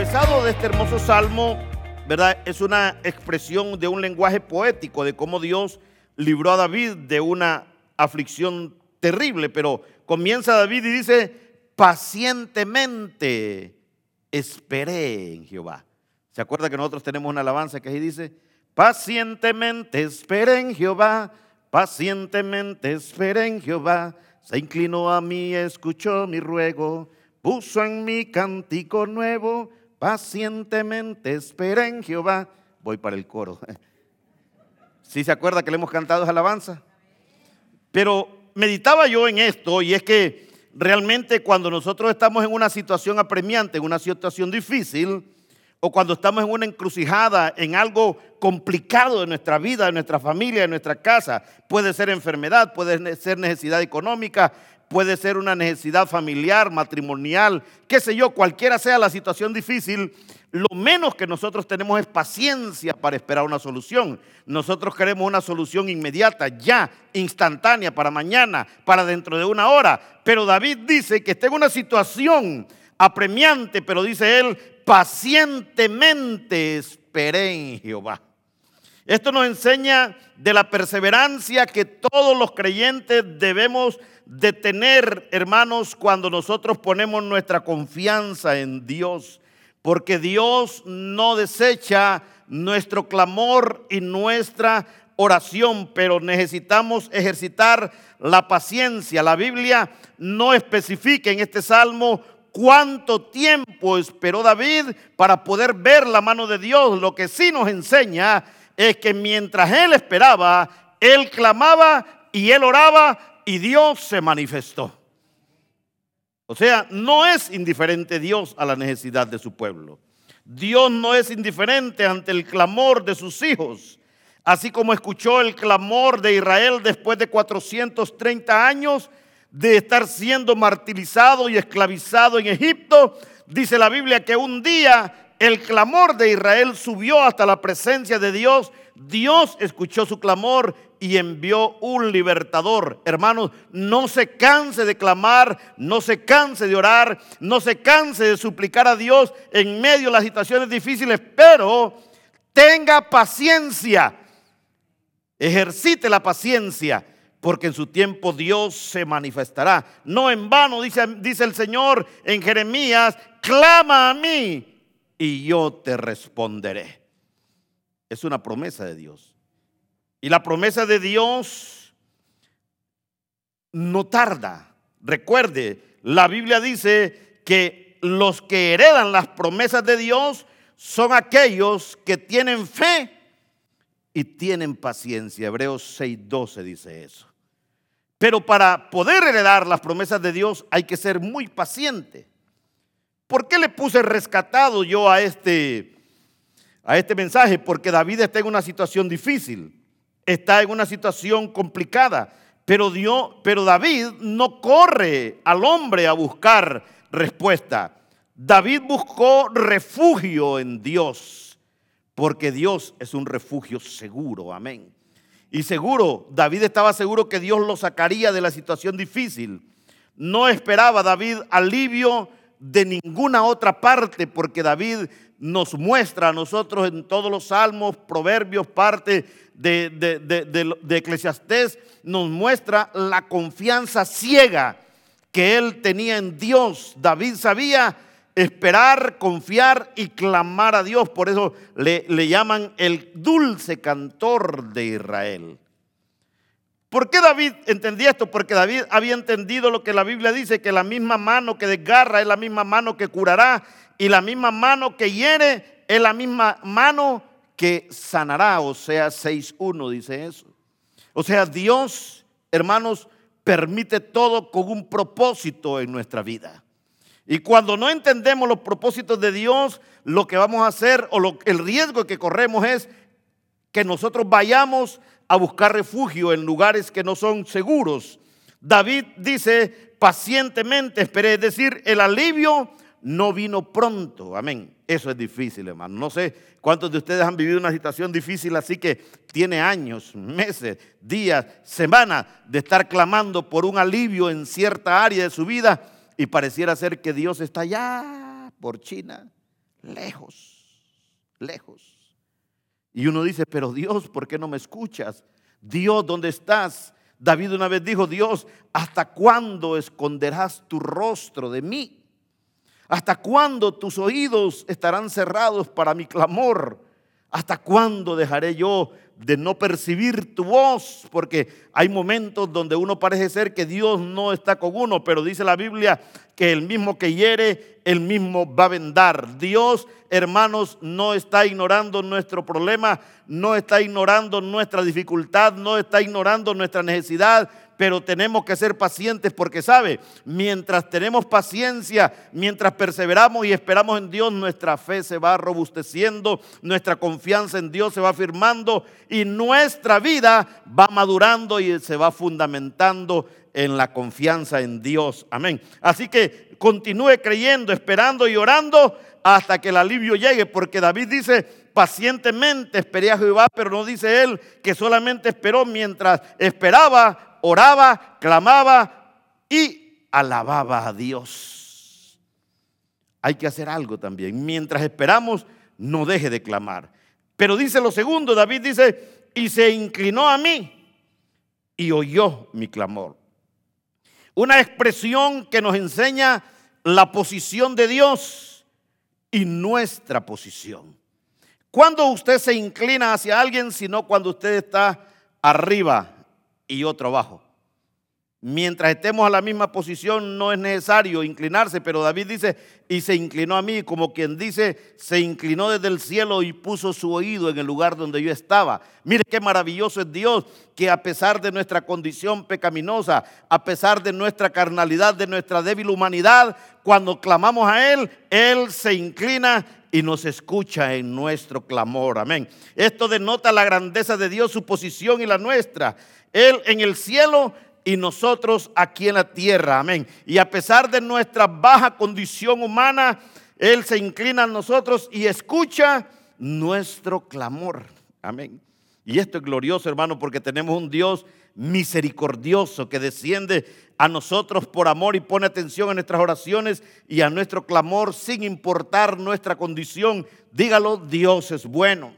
encabezado de este hermoso salmo, ¿verdad? Es una expresión de un lenguaje poético de cómo Dios libró a David de una aflicción terrible, pero comienza David y dice, pacientemente esperé en Jehová. ¿Se acuerda que nosotros tenemos una alabanza que ahí dice, pacientemente esperé en Jehová, pacientemente esperé en Jehová, se inclinó a mí, escuchó mi ruego puso en mi cántico nuevo, pacientemente esperé en Jehová. Voy para el coro. ¿Sí se acuerda que le hemos cantado esa alabanza? Pero meditaba yo en esto y es que realmente cuando nosotros estamos en una situación apremiante, en una situación difícil, o cuando estamos en una encrucijada, en algo complicado de nuestra vida, de nuestra familia, de nuestra casa, puede ser enfermedad, puede ser necesidad económica, puede ser una necesidad familiar, matrimonial, qué sé yo, cualquiera sea la situación difícil, lo menos que nosotros tenemos es paciencia para esperar una solución. Nosotros queremos una solución inmediata, ya, instantánea, para mañana, para dentro de una hora. Pero David dice que está en una situación apremiante, pero dice él, pacientemente esperé en Jehová. Esto nos enseña de la perseverancia que todos los creyentes debemos de tener, hermanos, cuando nosotros ponemos nuestra confianza en Dios, porque Dios no desecha nuestro clamor y nuestra oración, pero necesitamos ejercitar la paciencia. La Biblia no especifica en este salmo cuánto tiempo esperó David para poder ver la mano de Dios. Lo que sí nos enseña es que mientras él esperaba, él clamaba y él oraba y Dios se manifestó. O sea, no es indiferente Dios a la necesidad de su pueblo. Dios no es indiferente ante el clamor de sus hijos. Así como escuchó el clamor de Israel después de 430 años de estar siendo martirizado y esclavizado en Egipto, dice la Biblia que un día el clamor de Israel subió hasta la presencia de Dios. Dios escuchó su clamor y envió un libertador. Hermanos, no se canse de clamar, no se canse de orar, no se canse de suplicar a Dios en medio de las situaciones difíciles, pero tenga paciencia, ejercite la paciencia, porque en su tiempo Dios se manifestará. No en vano, dice, dice el Señor en Jeremías, clama a mí y yo te responderé. Es una promesa de Dios. Y la promesa de Dios no tarda. Recuerde, la Biblia dice que los que heredan las promesas de Dios son aquellos que tienen fe y tienen paciencia. Hebreos 6:12 dice eso. Pero para poder heredar las promesas de Dios hay que ser muy paciente. ¿Por qué le puse rescatado yo a este, a este mensaje? Porque David está en una situación difícil está en una situación complicada. Pero, Dios, pero David no corre al hombre a buscar respuesta. David buscó refugio en Dios, porque Dios es un refugio seguro, amén. Y seguro, David estaba seguro que Dios lo sacaría de la situación difícil. No esperaba David alivio de ninguna otra parte, porque David nos muestra a nosotros en todos los salmos, proverbios, parte de, de, Eclesiastés, nos muestra la confianza ciega que él tenía en Dios. David sabía esperar, confiar y clamar a Dios. Por eso le, le llaman el dulce cantor de Israel. ¿Por qué David entendía esto? Porque David había entendido lo que la Biblia dice, que la misma mano que desgarra es la misma mano que curará y la misma mano que hiere es la misma mano que sanará. O sea, 6.1 dice eso. O sea, Dios, hermanos, permite todo con un propósito en nuestra vida. Y cuando no entendemos los propósitos de Dios, lo que vamos a hacer o el riesgo que corremos es que nosotros vayamos a buscar refugio en lugares que no son seguros. David dice, pacientemente esperé, es decir, el alivio no vino pronto. Amén. Eso es difícil, hermano. No sé cuántos de ustedes han vivido una situación difícil, así que tiene años, meses, días, semanas de estar clamando por un alivio en cierta área de su vida y pareciera ser que Dios está allá por China, lejos, lejos. Y uno dice, pero Dios, ¿por qué no me escuchas? Dios, ¿dónde estás? David una vez dijo, Dios, ¿hasta cuándo esconderás tu rostro de mí? ¿Hasta cuándo tus oídos estarán cerrados para mi clamor? ¿Hasta cuándo dejaré yo de no percibir tu voz? Porque hay momentos donde uno parece ser que Dios no está con uno, pero dice la Biblia que el mismo que hiere, el mismo va a vendar. Dios, hermanos, no está ignorando nuestro problema, no está ignorando nuestra dificultad, no está ignorando nuestra necesidad, pero tenemos que ser pacientes porque, ¿sabe? Mientras tenemos paciencia, mientras perseveramos y esperamos en Dios, nuestra fe se va robusteciendo, nuestra confianza en Dios se va afirmando y nuestra vida va madurando y se va fundamentando en la confianza en Dios. Amén. Así que continúe creyendo, esperando y orando hasta que el alivio llegue, porque David dice, pacientemente esperé a Jehová, pero no dice él que solamente esperó mientras esperaba oraba, clamaba y alababa a Dios. Hay que hacer algo también. Mientras esperamos, no deje de clamar. Pero dice lo segundo, David dice, y se inclinó a mí y oyó mi clamor. Una expresión que nos enseña la posición de Dios y nuestra posición. Cuando usted se inclina hacia alguien, sino cuando usted está arriba y otro abajo. Mientras estemos a la misma posición no es necesario inclinarse, pero David dice, y se inclinó a mí, como quien dice, se inclinó desde el cielo y puso su oído en el lugar donde yo estaba. Mire qué maravilloso es Dios, que a pesar de nuestra condición pecaminosa, a pesar de nuestra carnalidad, de nuestra débil humanidad, cuando clamamos a Él, Él se inclina y nos escucha en nuestro clamor. Amén. Esto denota la grandeza de Dios, su posición y la nuestra. Él en el cielo y nosotros aquí en la tierra. Amén. Y a pesar de nuestra baja condición humana, Él se inclina a nosotros y escucha nuestro clamor. Amén. Y esto es glorioso, hermano, porque tenemos un Dios misericordioso que desciende a nosotros por amor y pone atención a nuestras oraciones y a nuestro clamor sin importar nuestra condición. Dígalo, Dios es bueno.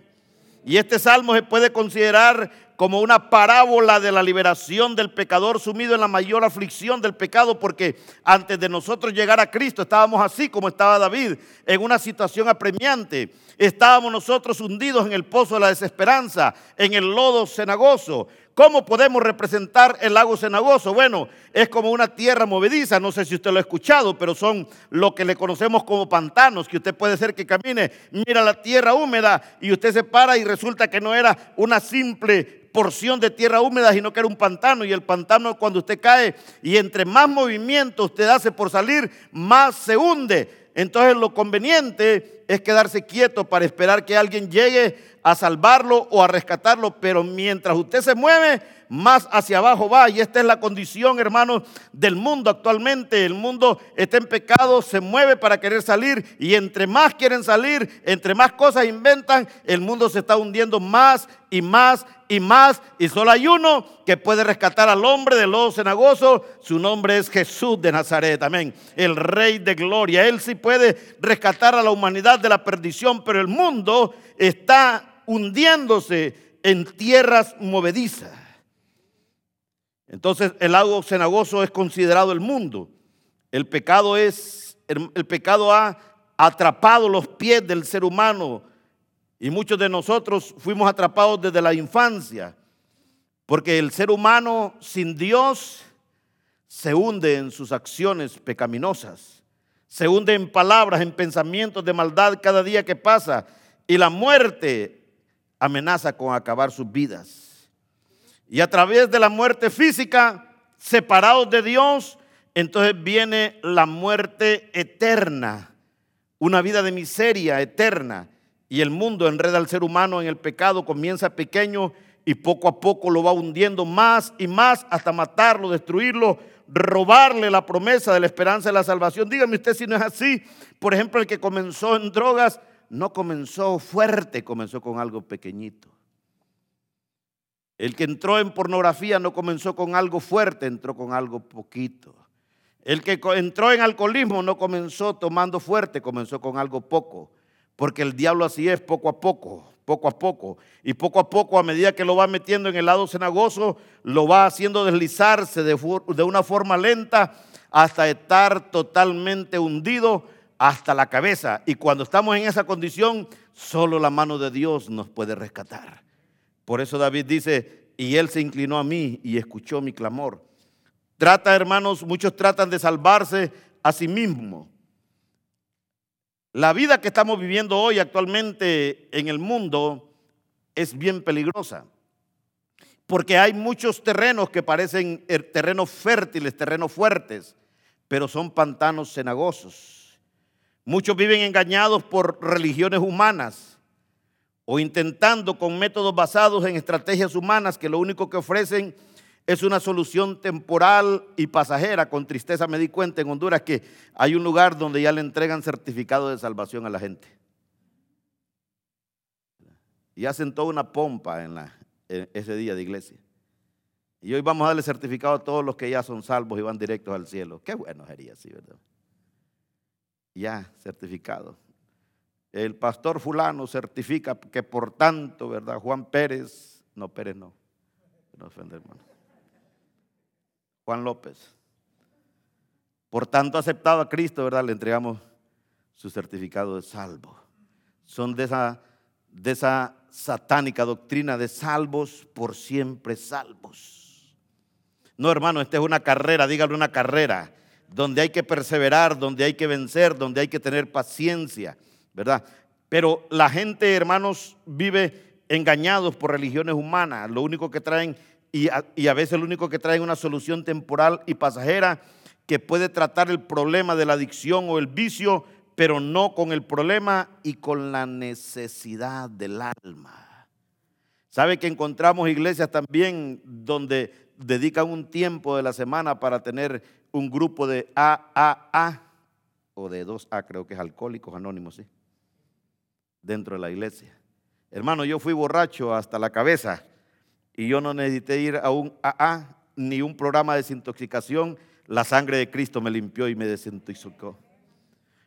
Y este salmo se puede considerar como una parábola de la liberación del pecador sumido en la mayor aflicción del pecado, porque antes de nosotros llegar a Cristo estábamos así como estaba David, en una situación apremiante. Estábamos nosotros hundidos en el pozo de la desesperanza, en el lodo cenagoso. ¿Cómo podemos representar el lago cenagoso? Bueno, es como una tierra movediza, no sé si usted lo ha escuchado, pero son lo que le conocemos como pantanos, que usted puede ser que camine, mira la tierra húmeda y usted se para y resulta que no era una simple porción de tierra húmeda, sino que era un pantano. Y el pantano cuando usted cae y entre más movimiento usted hace por salir, más se hunde. Entonces lo conveniente es quedarse quieto para esperar que alguien llegue a salvarlo o a rescatarlo, pero mientras usted se mueve, más hacia abajo va. Y esta es la condición, hermanos, del mundo actualmente. El mundo está en pecado, se mueve para querer salir y entre más quieren salir, entre más cosas inventan, el mundo se está hundiendo más y más y más. Y solo hay uno que puede rescatar al hombre del lodo cenagoso. Su nombre es Jesús de Nazaret. Amén. El Rey de Gloria. Él sí puede rescatar a la humanidad de la perdición, pero el mundo está hundiéndose en tierras movedizas. Entonces el lago cenagoso es considerado el mundo. El pecado es el pecado ha atrapado los pies del ser humano y muchos de nosotros fuimos atrapados desde la infancia, porque el ser humano sin Dios se hunde en sus acciones pecaminosas, se hunde en palabras, en pensamientos de maldad cada día que pasa y la muerte amenaza con acabar sus vidas. Y a través de la muerte física, separados de Dios, entonces viene la muerte eterna, una vida de miseria eterna. Y el mundo enreda al ser humano en el pecado, comienza pequeño y poco a poco lo va hundiendo más y más hasta matarlo, destruirlo, robarle la promesa de la esperanza de la salvación. Dígame usted si no es así. Por ejemplo, el que comenzó en drogas no comenzó fuerte, comenzó con algo pequeñito. El que entró en pornografía no comenzó con algo fuerte, entró con algo poquito. El que entró en alcoholismo no comenzó tomando fuerte, comenzó con algo poco. porque el diablo así es poco a poco, poco a poco. Y poco a poco, a medida que lo va metiendo en el lado cenagoso, lo va haciendo deslizarse de, una forma lenta hasta estar totalmente hundido hasta la cabeza. Y cuando estamos en esa condición, solo la mano de Dios nos puede rescatar. Por eso David dice, y él se inclinó a mí y escuchó mi clamor. Trata, hermanos, muchos tratan de salvarse a sí mismos. La vida que estamos viviendo hoy actualmente en el mundo es bien peligrosa, porque hay muchos terrenos que parecen er, terrenos fértiles, terrenos fuertes, pero son pantanos cenagosos. Muchos viven engañados por religiones humanas o intentando con métodos basados en estrategias humanas que lo único que ofrecen es una solución temporal y pasajera. Con tristeza me di cuenta en Honduras que hay un lugar donde ya le entregan certificado de salvación a la gente. Y hacen toda una pompa en, ese día de iglesia. Y hoy vamos a darle certificado a todos los que ya son salvos y van directos al cielo. Qué bueno sería así, ¿verdad? Ya, certificado. El pastor fulano certifica que por tanto, ¿verdad? Juan Pérez, no Pérez no, no ofende hermano. Juan López. Por tanto, aceptado a Cristo, ¿verdad? Le entregamos su certificado de salvo. Son de esa, de esa satánica doctrina de salvos por siempre salvos. No, hermano, esta es una carrera, dígale una carrera, donde hay que perseverar, donde hay que vencer, donde hay que tener paciencia, ¿verdad? Pero la gente, hermanos, vive engañados por religiones humanas. Lo único que traen y a, veces lo único que trae es una solución temporal y pasajera que puede tratar el problema de la adicción o el vicio, pero no con el problema y con la necesidad del alma. ¿Sabe que encontramos iglesias también donde dedican un tiempo de la semana para tener un grupo de AAA o de 2A, creo que es alcohólicos anónimos, sí, dentro de la iglesia? Hermano, yo fui borracho hasta la cabeza y yo no necesité ir a un AA ni un programa de desintoxicación. La sangre de Cristo me limpió y me desintoxicó.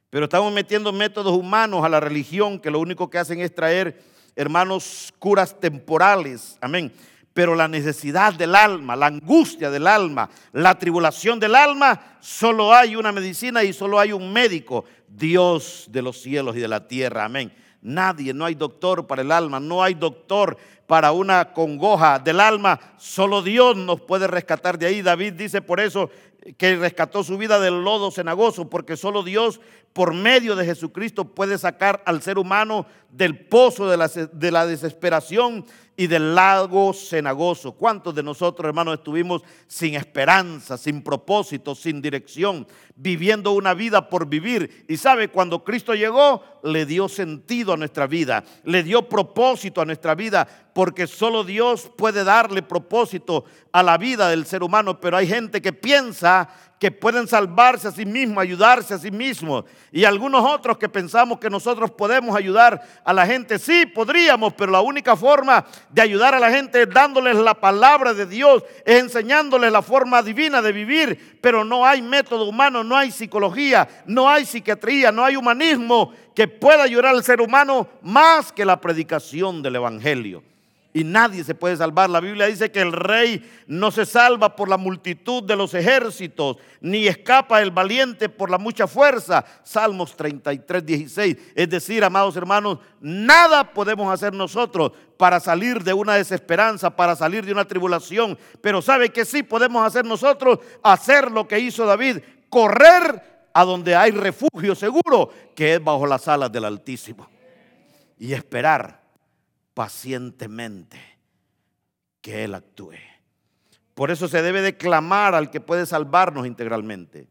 Pero estamos metiendo métodos humanos a la religión que lo único que hacen es traer, hermanos, curas temporales. Amén. Pero la necesidad del alma, la angustia del alma, la tribulación del alma, solo hay una medicina y solo hay un médico, Dios de los cielos y de la tierra. Amén. Nadie, no hay doctor para el alma, no hay doctor para una congoja del alma. Solo Dios nos puede rescatar de ahí. David dice por eso que rescató su vida del lodo cenagoso, porque solo Dios, por medio de Jesucristo, puede sacar al ser humano del pozo de la, de la desesperación y del lago cenagoso. ¿Cuántos de nosotros, hermanos, estuvimos sin esperanza, sin propósito, sin dirección, viviendo una vida por vivir? Y sabe, cuando Cristo llegó, le dio sentido a nuestra vida, le dio propósito a nuestra vida, porque solo Dios puede darle propósito a la vida del ser humano, pero hay gente que piensa que pueden salvarse a sí mismos, ayudarse a sí mismos. Y algunos otros que pensamos que nosotros podemos ayudar a la gente. Sí, podríamos, pero la única forma de ayudar a la gente es dándoles la palabra de Dios, es enseñándoles la forma divina de vivir. Pero no hay método humano, no hay psicología, no hay psiquiatría, no hay humanismo que pueda ayudar al ser humano más que la predicación del Evangelio y nadie se puede salvar. La Biblia dice que el rey no se salva por la multitud de los ejércitos, ni escapa el valiente por la mucha fuerza. Salmos 33, 16. Es decir, amados hermanos, nada podemos hacer nosotros para salir de una desesperanza, para salir de una tribulación. Pero ¿sabe que sí podemos hacer nosotros? Hacer lo que hizo David, correr a donde hay refugio seguro, que es bajo las alas del Altísimo. Y esperar pacientemente que Él actúe. Por eso se debe de clamar al que puede salvarnos integralmente.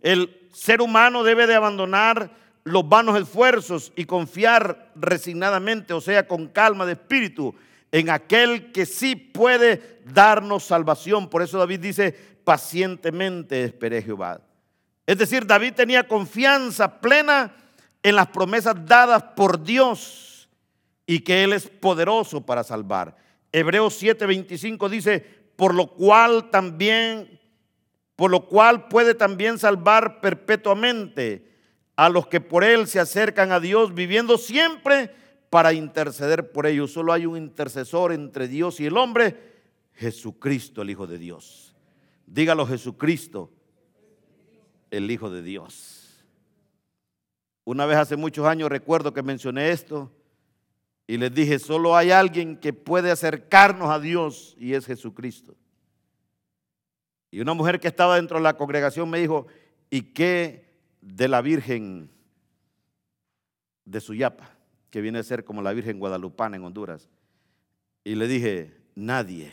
El ser humano debe de abandonar los vanos esfuerzos y confiar resignadamente, o sea, con calma de espíritu, en aquel que sí puede darnos salvación. Por eso David dice, pacientemente esperé Jehová. Es decir, David tenía confianza plena en las promesas dadas por Dios y que Él es poderoso para salvar. Hebreos 7:25 dice, por lo cual también, por lo cual puede también salvar perpetuamente a los que por Él se acercan a Dios, viviendo siempre para interceder por ellos. Solo hay un intercesor entre Dios y el hombre, Jesucristo, el Hijo de Dios. Dígalo Jesucristo, el Hijo de Dios. Una vez hace muchos años recuerdo que mencioné esto y les dije, solo hay alguien que puede acercarnos a Dios y es Jesucristo. Y una mujer que estaba dentro de la congregación me dijo, ¿y qué de la Virgen de Suyapa, que viene a ser como la Virgen Guadalupana en Honduras? Y le dije, nadie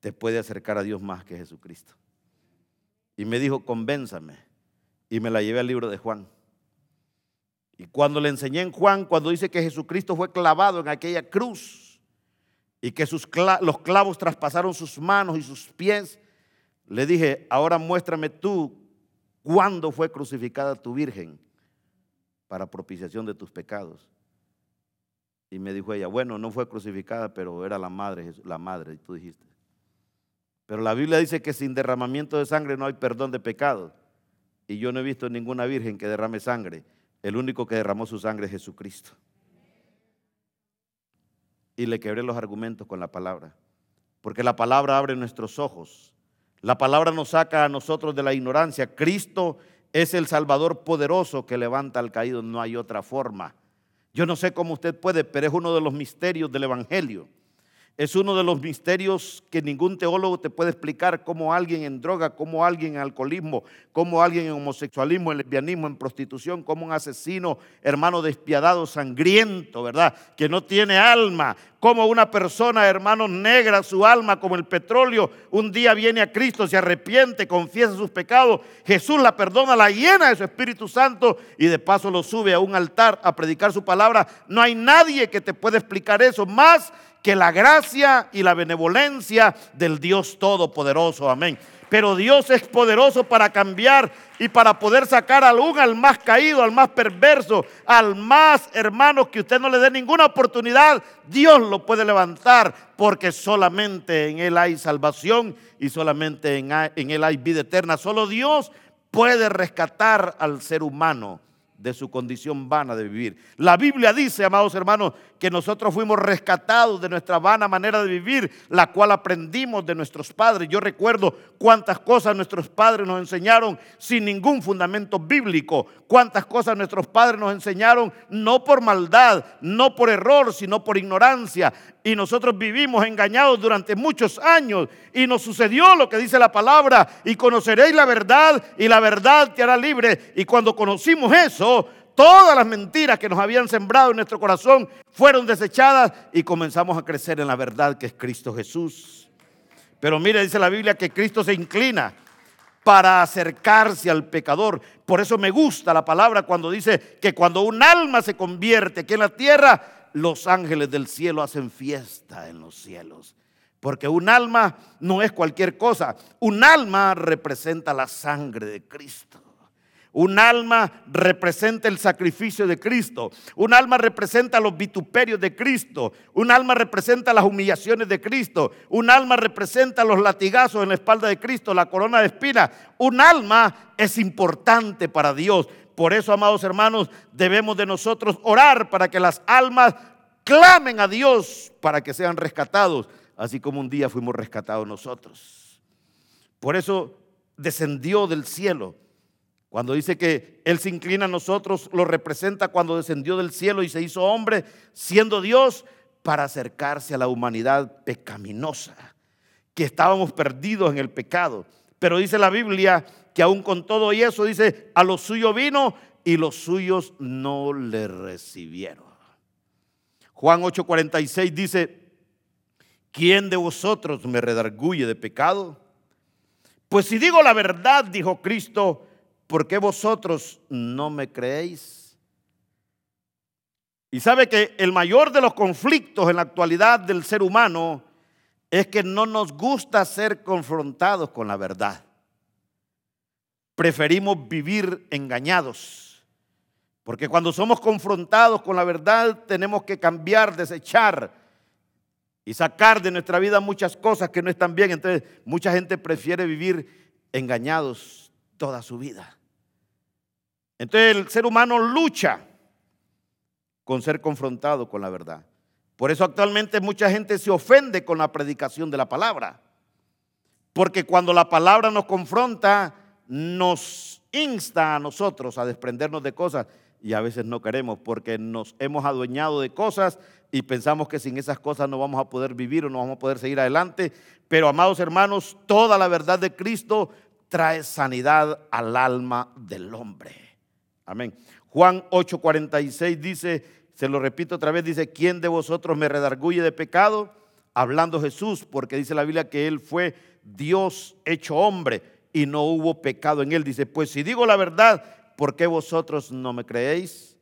te puede acercar a Dios más que Jesucristo. Y me dijo, convénzame. Y me la llevé al libro de Juan. Y cuando le enseñé en Juan, cuando dice que Jesucristo fue clavado en aquella cruz y que sus los clavos traspasaron sus manos y sus pies, le dije, ahora muéstrame tú cuándo fue crucificada tu virgen para propiciación de tus pecados. Y me dijo ella, bueno, no fue crucificada, pero era la madre, la madre, y tú dijiste. Pero la Biblia dice que sin derramamiento de sangre no hay perdón de pecados. Y yo no he visto ninguna virgen que derrame sangre. El único que derramó su sangre es Jesucristo. Y le quebré los argumentos con la palabra. Porque la palabra abre nuestros ojos. La palabra nos saca a nosotros de la ignorancia. Cristo es el Salvador poderoso que levanta al caído. No hay otra forma. Yo no sé cómo usted puede, pero es uno de los misterios del Evangelio. Es uno de los misterios que ningún teólogo te puede explicar cómo alguien en droga, cómo alguien en alcoholismo, cómo alguien en homosexualismo, en lesbianismo, en prostitución, como un asesino, hermano despiadado, sangriento, ¿verdad? Que no tiene alma, como una persona, hermano, negra su alma como el petróleo, un día viene a Cristo, se arrepiente, confiesa sus pecados, Jesús la perdona, la llena de su Espíritu Santo y de paso lo sube a un altar a predicar su palabra. No hay nadie que te pueda explicar eso más que la gracia y la benevolencia del Dios Todopoderoso. Amén. Pero Dios es poderoso para cambiar y para poder sacar aún al más caído, al más perverso, al más hermano que usted no le dé ninguna oportunidad. Dios lo puede levantar porque solamente en Él hay salvación y solamente en, en Él hay vida eterna. Solo Dios puede rescatar al ser humano de su condición vana de vivir. La Biblia dice, amados hermanos, que nosotros fuimos rescatados de nuestra vana manera de vivir, la cual aprendimos de nuestros padres. Yo recuerdo cuántas cosas nuestros padres nos enseñaron sin ningún fundamento bíblico, cuántas cosas nuestros padres nos enseñaron no por maldad, no por error, sino por ignorancia. Y nosotros vivimos engañados durante muchos años y nos sucedió lo que dice la palabra y conoceréis la verdad y la verdad te hará libre. Y cuando conocimos eso, todas las mentiras que nos habían sembrado en nuestro corazón fueron desechadas y comenzamos a crecer en la verdad que es Cristo Jesús. Pero mire, dice la Biblia que Cristo se inclina para acercarse al pecador. Por eso me gusta la palabra cuando dice que cuando un alma se convierte aquí en la tierra, los ángeles del cielo hacen fiesta en los cielos. Porque un alma no es cualquier cosa. Un alma representa la sangre de Cristo. Un alma representa el sacrificio de Cristo. Un alma representa los vituperios de Cristo. Un alma representa las humillaciones de Cristo. Un alma representa los latigazos en la espalda de Cristo, la corona de espinas. Un alma es importante para Dios. Por eso, amados hermanos, debemos de nosotros orar para que las almas clamen a Dios para que sean rescatados, así como un día fuimos rescatados nosotros. Por eso descendió del cielo cuando dice que Él se inclina a nosotros, lo representa cuando descendió del cielo y se hizo hombre, siendo Dios, para acercarse a la humanidad pecaminosa, que estábamos perdidos en el pecado. Pero dice la Biblia que aún con todo y eso, dice, a los suyos vino y los suyos no le recibieron. Juan 8:46 dice, ¿quién de vosotros me redarguye de pecado? Pues si digo la verdad, dijo Cristo, ¿por qué vosotros no me creéis? Y sabe que el mayor de los conflictos en la actualidad del ser humano es que no nos gusta ser confrontados con la verdad. Preferimos vivir engañados. Porque cuando somos confrontados con la verdad tenemos que cambiar, desechar y sacar de nuestra vida muchas cosas que no están bien. Entonces mucha gente prefiere vivir engañados toda su vida. Entonces el ser humano lucha con ser confrontado con la verdad. Por eso actualmente mucha gente se ofende con la predicación de la palabra. Porque cuando la palabra nos confronta, nos insta a nosotros a desprendernos de cosas y a veces no queremos porque nos hemos adueñado de cosas y pensamos que sin esas cosas no vamos a poder vivir o no vamos a poder seguir adelante. Pero amados hermanos, toda la verdad de Cristo trae sanidad al alma del hombre. Amén. Juan 8:46 dice, se lo repito otra vez, dice, ¿quién de vosotros me redarguye de pecado? Hablando Jesús, porque dice la Biblia que Él fue Dios hecho hombre y no hubo pecado en Él. Dice, pues si digo la verdad, ¿por qué vosotros no me creéis?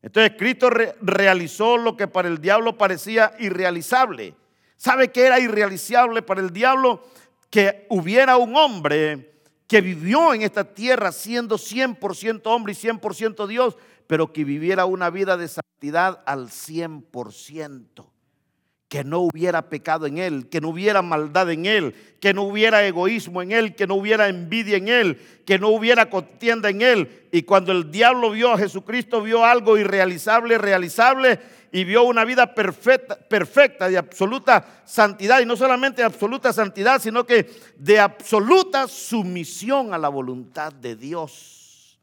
Entonces Cristo realizó lo que para el diablo parecía irrealizable. ¿Sabe qué era irrealizable para el diablo? Que hubiera un hombre que vivió en esta tierra siendo 100% hombre y 100% Dios, pero que viviera una vida de santidad al 100% que no hubiera pecado en él, que no hubiera maldad en él, que no hubiera egoísmo en él, que no hubiera envidia en él, que no hubiera contienda en él. Y cuando el diablo vio a Jesucristo, vio algo irrealizable, realizable, y vio una vida perfecta, perfecta, de absoluta santidad, y no solamente de absoluta santidad, sino que de absoluta sumisión a la voluntad de Dios.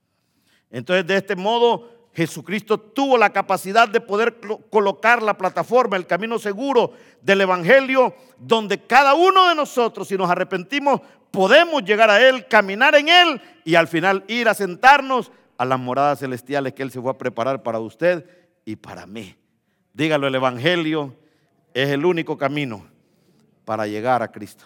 Entonces, de este modo, Jesucristo tuvo la capacidad de poder colocar la plataforma, el camino seguro del Evangelio, donde cada uno de nosotros, si nos arrepentimos, podemos llegar a Él, caminar en Él y al final ir a sentarnos a las moradas celestiales que Él se fue a preparar para usted y para mí. Dígalo, el Evangelio es el único camino para llegar a Cristo.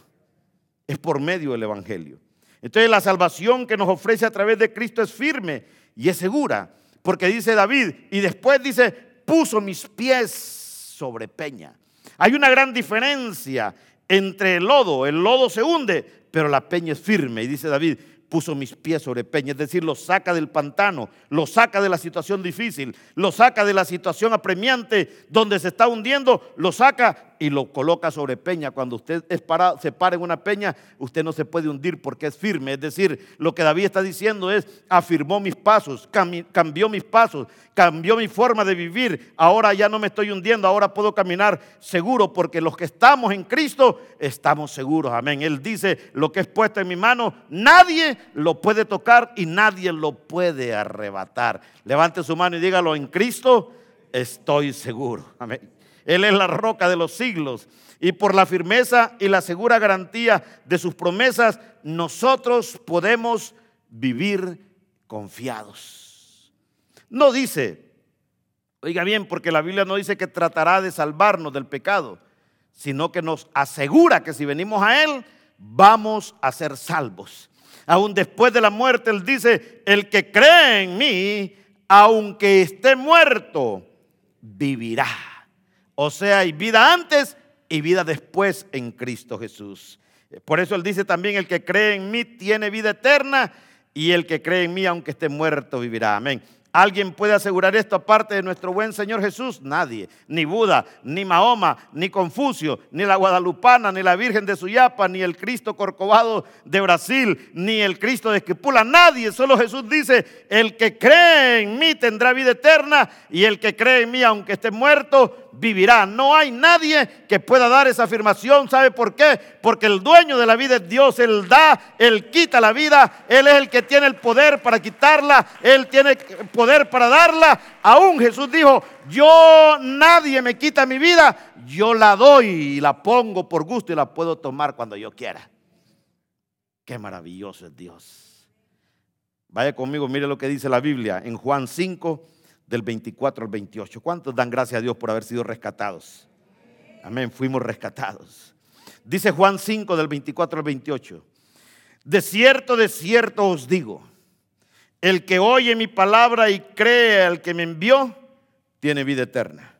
Es por medio del Evangelio. Entonces la salvación que nos ofrece a través de Cristo es firme y es segura. Porque dice David, y después dice, puso mis pies sobre peña. Hay una gran diferencia entre el lodo, el lodo se hunde, pero la peña es firme. Y dice David, puso mis pies sobre peña, es decir, lo saca del pantano, lo saca de la situación difícil, lo saca de la situación apremiante donde se está hundiendo, lo saca y lo coloca sobre peña. Cuando usted es se para en una peña, usted no se puede hundir porque es firme. Es decir, lo que David está diciendo es, afirmó mis pasos, cambió mis pasos, cambió mi forma de vivir. Ahora ya no me estoy hundiendo, ahora puedo caminar seguro porque los que estamos en Cristo estamos seguros. Amén. Él dice, lo que es puesto en mi mano, nadie lo puede tocar y nadie lo puede arrebatar. Levante su mano y dígalo, en Cristo estoy seguro. Amén. Él es la roca de los siglos. Y por la firmeza y la segura garantía de sus promesas, nosotros podemos vivir confiados. No dice, oiga bien, porque la Biblia no dice que tratará de salvarnos del pecado, sino que nos asegura que si venimos a Él, vamos a ser salvos. Aún después de la muerte, Él dice, el que cree en mí, aunque esté muerto, vivirá. O sea, hay vida antes y vida después en Cristo Jesús. Por eso Él dice también, el que cree en mí tiene vida eterna y el que cree en mí, aunque esté muerto, vivirá. Amén. ¿Alguien puede asegurar esto aparte de nuestro buen Señor Jesús? Nadie. Ni Buda, ni Mahoma, ni Confucio, ni la Guadalupana, ni la Virgen de Suyapa, ni el Cristo Corcovado de Brasil, ni el Cristo de Esquipula. Nadie. Solo Jesús dice, el que cree en mí tendrá vida eterna y el que cree en mí, aunque esté muerto, vivirá. No hay nadie que pueda dar esa afirmación. ¿Sabe por qué? Porque el dueño de la vida es Dios. Él da, Él quita la vida. Él es el que tiene el poder para quitarla. Él tiene poder para darla. Aún Jesús dijo, yo nadie me quita mi vida. Yo la doy y la pongo por gusto y la puedo tomar cuando yo quiera. Qué maravilloso es Dios. Vaya conmigo, mire lo que dice la Biblia en Juan 5 del 24 al 28. ¿Cuántos dan gracias a Dios por haber sido rescatados? Amén, fuimos rescatados. Dice Juan 5 del 24 al 28. De cierto, de cierto os digo, el que oye mi palabra y cree al que me envió, tiene vida eterna.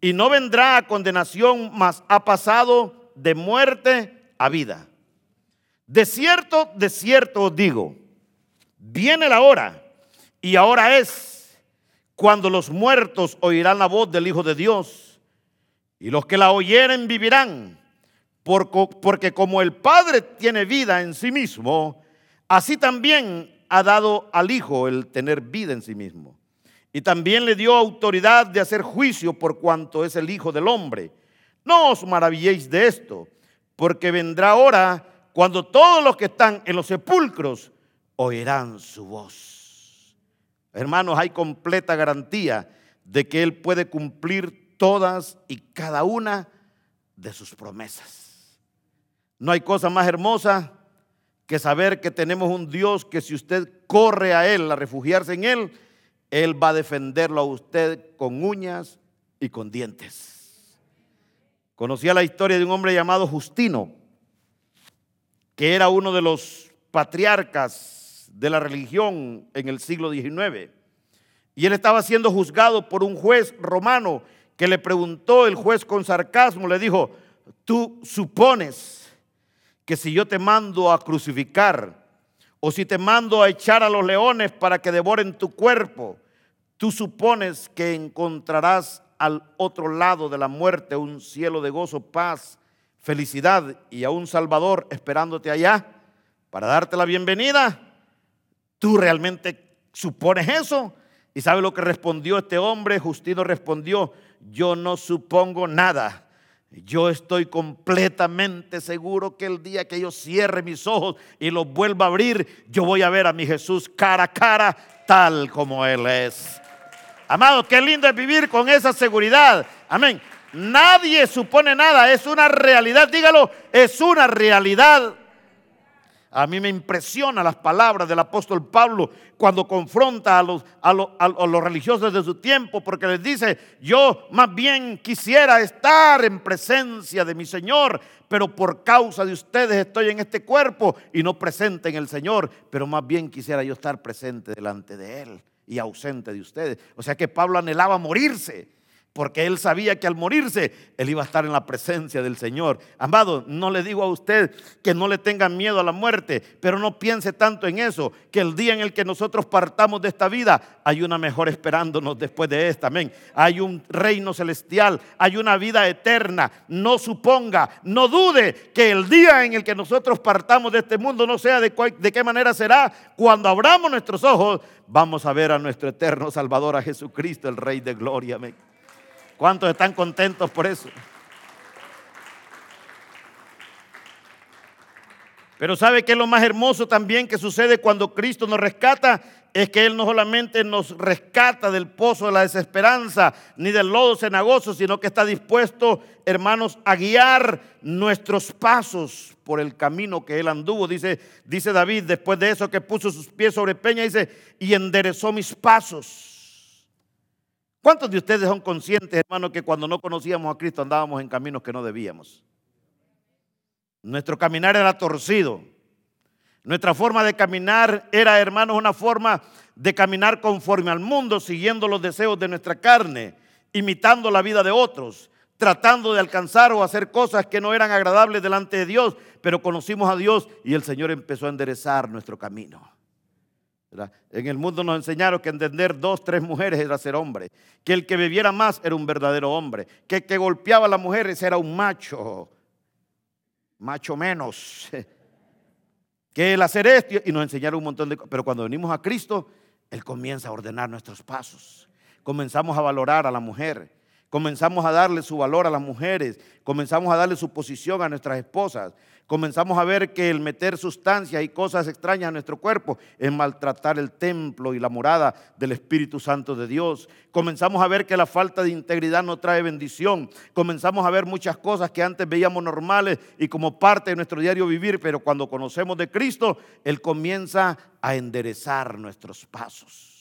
Y no vendrá a condenación, mas ha pasado de muerte a vida. De cierto, de cierto os digo, viene la hora, y ahora es cuando los muertos oirán la voz del Hijo de Dios, y los que la oyeren vivirán, porque como el Padre tiene vida en sí mismo, así también ha dado al Hijo el tener vida en sí mismo. Y también le dio autoridad de hacer juicio por cuanto es el Hijo del Hombre. No os maravilléis de esto, porque vendrá hora cuando todos los que están en los sepulcros oirán su voz. Hermanos, hay completa garantía de que Él puede cumplir todas y cada una de sus promesas. No hay cosa más hermosa que saber que tenemos un Dios que si usted corre a Él, a refugiarse en Él, Él va a defenderlo a usted con uñas y con dientes. Conocía la historia de un hombre llamado Justino, que era uno de los patriarcas de la religión en el siglo XIX. Y él estaba siendo juzgado por un juez romano que le preguntó, el juez con sarcasmo le dijo, tú supones que si yo te mando a crucificar o si te mando a echar a los leones para que devoren tu cuerpo, tú supones que encontrarás al otro lado de la muerte un cielo de gozo, paz, felicidad y a un Salvador esperándote allá para darte la bienvenida. ¿Tú realmente supones eso? ¿Y sabe lo que respondió este hombre? Justino respondió, yo no supongo nada. Yo estoy completamente seguro que el día que yo cierre mis ojos y los vuelva a abrir, yo voy a ver a mi Jesús cara a cara, tal como Él es. Amado, qué lindo es vivir con esa seguridad. Amén. Nadie supone nada, es una realidad. Dígalo, es una realidad. A mí me impresiona las palabras del apóstol Pablo cuando confronta a los, a, los, religiosos de su tiempo, porque les dice, yo más bien quisiera estar en presencia de mi Señor, pero por causa de ustedes estoy en este cuerpo y no presente en el Señor, pero más bien quisiera yo estar presente delante de Él y ausente de ustedes. O sea que Pablo anhelaba morirse porque él sabía que al morirse, él iba a estar en la presencia del Señor. Amado, no le digo a usted que no le tenga miedo a la muerte, pero no piense tanto en eso, que el día en el que nosotros partamos de esta vida, hay una mejor esperándonos después de esta. Amén. Hay un reino celestial, hay una vida eterna. No suponga, no dude que el día en el que nosotros partamos de este mundo, no sea de, de qué manera será, cuando abramos nuestros ojos, vamos a ver a nuestro eterno Salvador, a Jesucristo, el Rey de Gloria. Amén. ¿Cuántos están contentos por eso? Pero ¿sabe qué es lo más hermoso también que sucede cuando Cristo nos rescata? Es que Él no solamente nos rescata del pozo de la desesperanza ni del lodo cenagoso, sino que está dispuesto, hermanos, a guiar nuestros pasos por el camino que Él anduvo. Dice, dice David, después de eso que puso sus pies sobre peña, dice, y enderezó mis pasos. ¿Cuántos de ustedes son conscientes, hermano, que cuando no conocíamos a Cristo andábamos en caminos que no debíamos? Nuestro caminar era torcido. Nuestra forma de caminar era, hermanos, una forma de caminar conforme al mundo, siguiendo los deseos de nuestra carne, imitando la vida de otros, tratando de alcanzar o hacer cosas que no eran agradables delante de Dios, pero conocimos a Dios y el Señor empezó a enderezar nuestro camino. En el mundo nos enseñaron que entender dos, tres mujeres era ser hombre, que el que bebiera más era un verdadero hombre, que el que golpeaba a las mujeres era un macho, macho menos, que el hacer esto, y nos enseñaron un montón de cosas, pero cuando venimos a Cristo, Él comienza a ordenar nuestros pasos, comenzamos a valorar a la mujer, comenzamos a darle su valor a las mujeres, comenzamos a darle su posición a nuestras esposas, comenzamos a ver que el meter sustancias y cosas extrañas a nuestro cuerpo es maltratar el templo y la morada del Espíritu Santo de Dios. Comenzamos a ver que la falta de integridad no trae bendición. Comenzamos a ver muchas cosas que antes veíamos normales y como parte de nuestro diario vivir, pero cuando conocemos de Cristo, Él comienza a enderezar nuestros pasos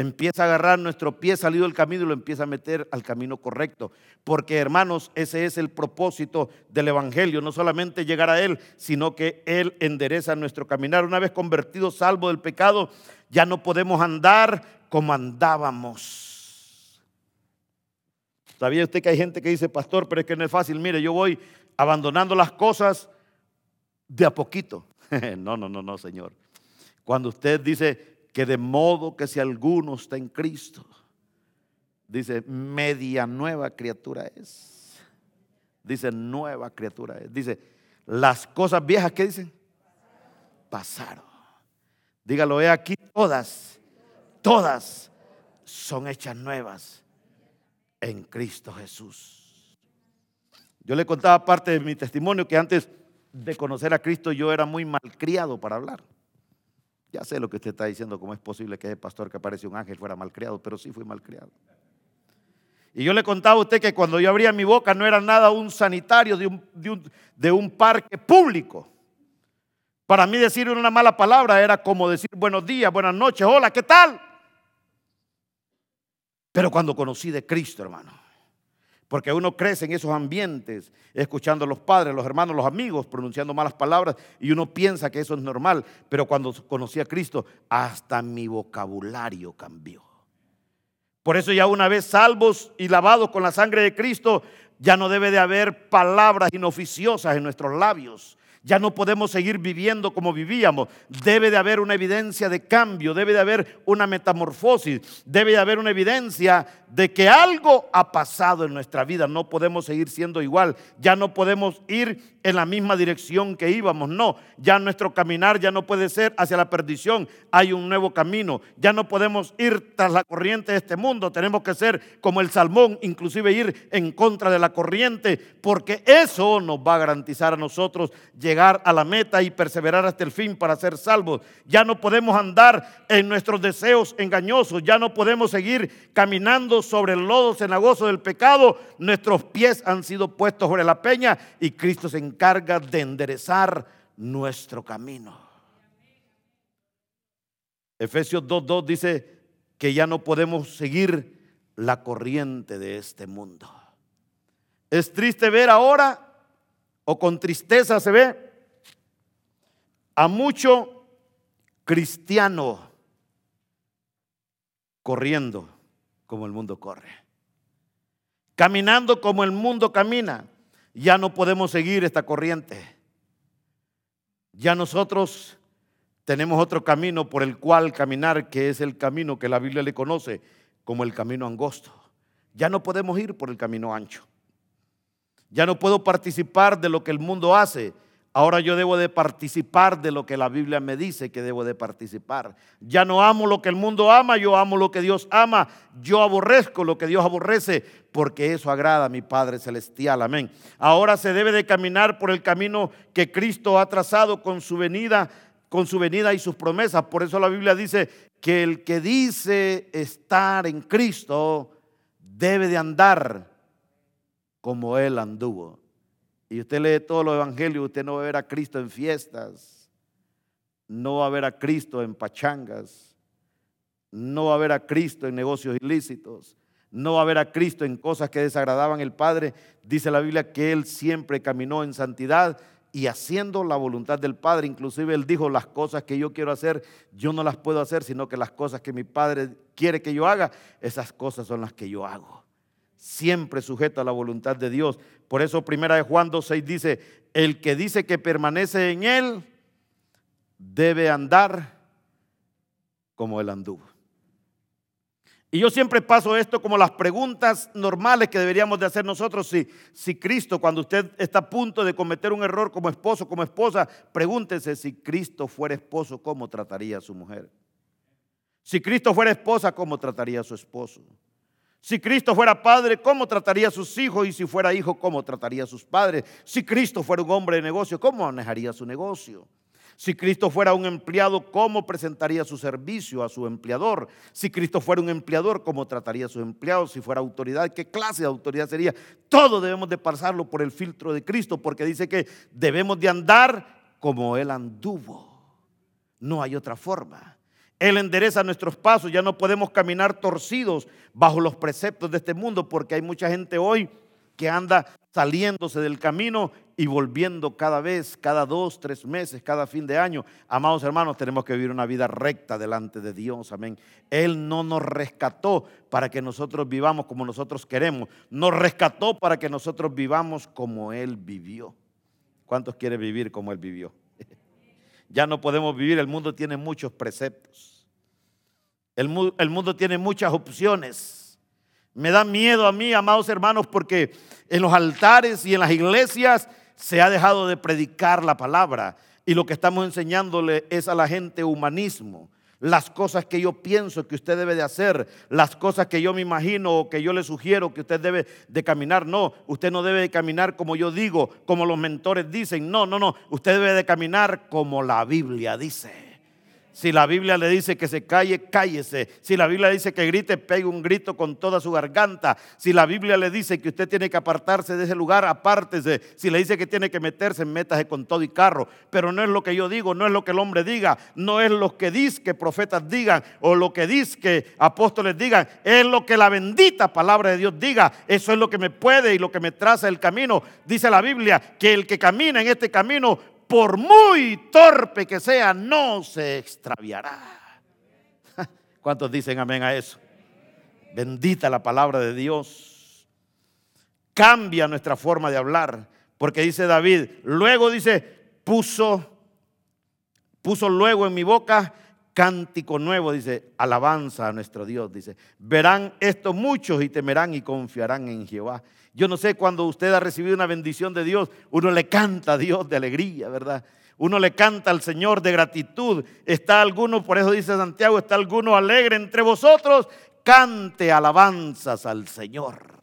empieza a agarrar nuestro pie salido del camino y lo empieza a meter al camino correcto. Porque hermanos, ese es el propósito del Evangelio, no solamente llegar a Él, sino que Él endereza nuestro caminar. Una vez convertido, salvo del pecado, ya no podemos andar como andábamos. ¿Sabía usted que hay gente que dice, pastor, pero es que no es fácil? Mire, yo voy abandonando las cosas de a poquito. no, no, no, no, Señor. Cuando usted dice, que de modo que si alguno está en Cristo, dice, media nueva criatura es. Dice, nueva criatura es. Dice, las cosas viejas, ¿qué dicen? Pasaron. Dígalo, he aquí todas, todas son hechas nuevas en Cristo Jesús. Yo le contaba parte de mi testimonio que antes de conocer a Cristo yo era muy malcriado para hablar. Ya sé lo que usted está diciendo, cómo es posible que el pastor que aparece un ángel fuera malcriado, pero sí fui malcriado. Y yo le contaba a usted que cuando yo abría mi boca no era nada un sanitario de un, de un, parque público. Para mí decir una mala palabra era como decir buenos días, buenas noches, hola, ¿qué tal? Pero cuando conocí de Cristo, hermano, porque uno crece en esos ambientes, escuchando a los padres, los hermanos, los amigos, pronunciando malas palabras, y uno piensa que eso es normal. Pero cuando conocí a Cristo, hasta mi vocabulario cambió. Por eso ya una vez salvos y lavados con la sangre de Cristo, ya no debe de haber palabras inoficiosas en nuestros labios. Ya no podemos seguir viviendo como vivíamos. Debe de haber una evidencia de cambio, debe de haber una metamorfosis, debe de haber una evidencia de que algo ha pasado en nuestra vida. No podemos seguir siendo igual. Ya no podemos ir en la misma dirección que íbamos. No, ya nuestro caminar ya no puede ser hacia la perdición. Hay un nuevo camino. Ya no podemos ir tras la corriente de este mundo. Tenemos que ser como el salmón, inclusive ir en contra de la corriente, porque eso nos va a garantizar a nosotros llegar a la meta y perseverar hasta el fin para ser salvos. Ya no podemos andar en nuestros deseos engañosos. Ya no podemos seguir caminando sobre el lodo cenagoso del pecado. Nuestros pies han sido puestos sobre la peña y Cristo se encarga de enderezar nuestro camino. Efesios 2.2 dice que ya no podemos seguir la corriente de este mundo. Es triste ver ahora, o con tristeza se ve, a mucho cristiano corriendo como el mundo corre. Caminando como el mundo camina. Ya no podemos seguir esta corriente. Ya nosotros tenemos otro camino por el cual caminar, que es el camino que la Biblia le conoce como el camino angosto. Ya no podemos ir por el camino ancho. Ya no puedo participar de lo que el mundo hace Ahora yo debo de participar de lo que la Biblia me dice que debo de participar. Ya no amo lo que el mundo ama, yo amo lo que Dios ama. Yo aborrezco lo que Dios aborrece porque eso agrada a mi Padre Celestial. Amén. Ahora se debe de caminar por el camino que Cristo ha trazado con su venida, con su venida y sus promesas. Por eso la Biblia dice que el que dice estar en Cristo debe de andar como Él anduvo y usted lee todos los evangelios, usted no va a ver a Cristo en fiestas, no va a ver a Cristo en pachangas, no va a ver a Cristo en negocios ilícitos, no va a ver a Cristo en cosas que desagradaban al Padre. Dice la Biblia que Él siempre caminó en santidad y haciendo la voluntad del Padre. Inclusive Él dijo, las cosas que yo quiero hacer, yo no las puedo hacer, sino que las cosas que mi Padre quiere que yo haga, esas cosas son las que yo hago siempre sujeto a la voluntad de Dios. Por eso primera de Juan 2.6 dice, el que dice que permanece en él debe andar como él anduvo. Y yo siempre paso esto como las preguntas normales que deberíamos de hacer nosotros. Si, si Cristo, cuando usted está a punto de cometer un error como esposo, como esposa, pregúntese si Cristo fuera esposo, ¿cómo trataría a su mujer? Si Cristo fuera esposa, ¿cómo trataría a su esposo? Si Cristo fuera padre, ¿cómo trataría a sus hijos? Y si fuera hijo, ¿cómo trataría a sus padres? Si Cristo fuera un hombre de negocio, ¿cómo manejaría su negocio? Si Cristo fuera un empleado, ¿cómo presentaría su servicio a su empleador? Si Cristo fuera un empleador, ¿cómo trataría a sus empleados? Si fuera autoridad, ¿qué clase de autoridad sería? Todo debemos de pasarlo por el filtro de Cristo, porque dice que debemos de andar como Él anduvo. No hay otra forma. Él endereza nuestros pasos, ya no podemos caminar torcidos bajo los preceptos de este mundo porque hay mucha gente hoy que anda saliéndose del camino y volviendo cada vez, cada dos, tres meses, cada fin de año. Amados hermanos, tenemos que vivir una vida recta delante de Dios, amén. Él no nos rescató para que nosotros vivamos como nosotros queremos, nos rescató para que nosotros vivamos como Él vivió. ¿Cuántos quieren vivir como Él vivió? Ya no podemos vivir, el mundo tiene muchos preceptos. El, mundo tiene muchas opciones. Me da miedo a mí, amados hermanos, porque en los altares y en las iglesias se ha dejado de predicar la palabra. y lo que estamos enseñándole es a la gente humanismo las cosas que yo pienso que usted debe de hacer, las cosas que yo me imagino o que yo le sugiero que usted debe de caminar. No, usted no debe de caminar como yo digo, como los mentores dicen. No, no, no, usted debe de caminar como la Biblia dice. Si la Biblia le dice que se calle, cállese. Si la Biblia dice que grite, pegue un grito con toda su garganta. Si la Biblia le dice que usted tiene que apartarse de ese lugar, apártese. Si le dice que tiene que meterse, métase con todo y carro. Pero no es lo que yo digo, no es lo que el hombre diga, no es lo que dice que profetas digan o lo que dice que apóstoles digan. Es lo que la bendita palabra de Dios diga. Eso es lo que me puede y lo que me traza el camino. Dice la Biblia que el que camina en este camino por muy torpe que sea, no se extraviará. ¿Cuántos dicen amén a eso? Bendita la palabra de Dios. Cambia nuestra forma de hablar, porque dice David, luego dice, puso, puso luego en mi boca cántico nuevo, dice, alabanza a nuestro Dios, dice, verán esto muchos y temerán y confiarán en Jehová. Yo no sé cuando usted ha recibido una bendición de Dios, uno le canta a Dios de alegría, ¿verdad? Uno le canta al Señor de gratitud. Está alguno, por eso dice Santiago, está alguno alegre entre vosotros, cante alabanzas al Señor.